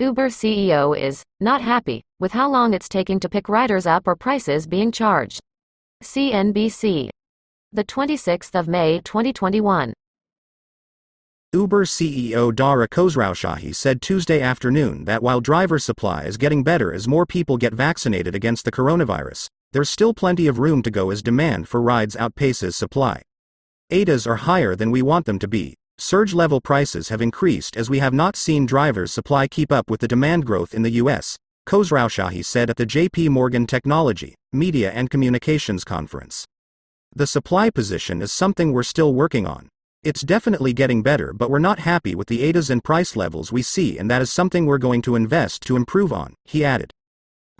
Uber CEO is not happy with how long it's taking to pick riders up or prices being charged. CNBC. The 26th of May 2021. Uber CEO Dara Khosrowshahi said Tuesday afternoon that while driver supply is getting better as more people get vaccinated against the coronavirus, there's still plenty of room to go as demand for rides outpaces supply. ETAs are higher than we want them to be. Surge level prices have increased as we have not seen drivers' supply keep up with the demand growth in the US, Khosrowshahi said at the JP Morgan Technology, Media and Communications Conference. The supply position is something we're still working on. It's definitely getting better, but we're not happy with the ETAs and price levels we see, and that is something we're going to invest to improve on, he added.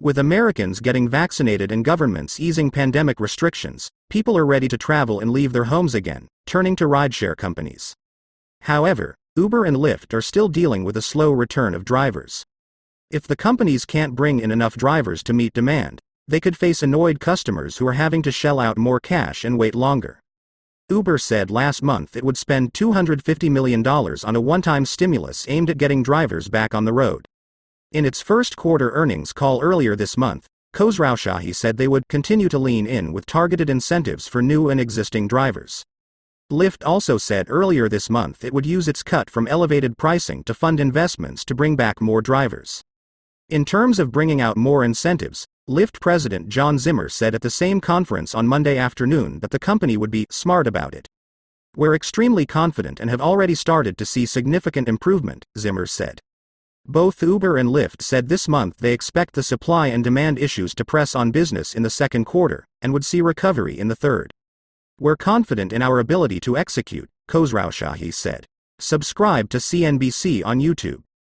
With Americans getting vaccinated and governments easing pandemic restrictions, people are ready to travel and leave their homes again, turning to rideshare companies. However, Uber and Lyft are still dealing with a slow return of drivers. If the companies can't bring in enough drivers to meet demand, they could face annoyed customers who are having to shell out more cash and wait longer. Uber said last month it would spend $250 million on a one time stimulus aimed at getting drivers back on the road. In its first quarter earnings call earlier this month, Khosrowshahi said they would continue to lean in with targeted incentives for new and existing drivers. Lyft also said earlier this month it would use its cut from elevated pricing to fund investments to bring back more drivers. In terms of bringing out more incentives, Lyft president John Zimmer said at the same conference on Monday afternoon that the company would be smart about it. We're extremely confident and have already started to see significant improvement, Zimmer said. Both Uber and Lyft said this month they expect the supply and demand issues to press on business in the second quarter and would see recovery in the third. We're confident in our ability to execute, Khosrowshahi said. Subscribe to CNBC on YouTube.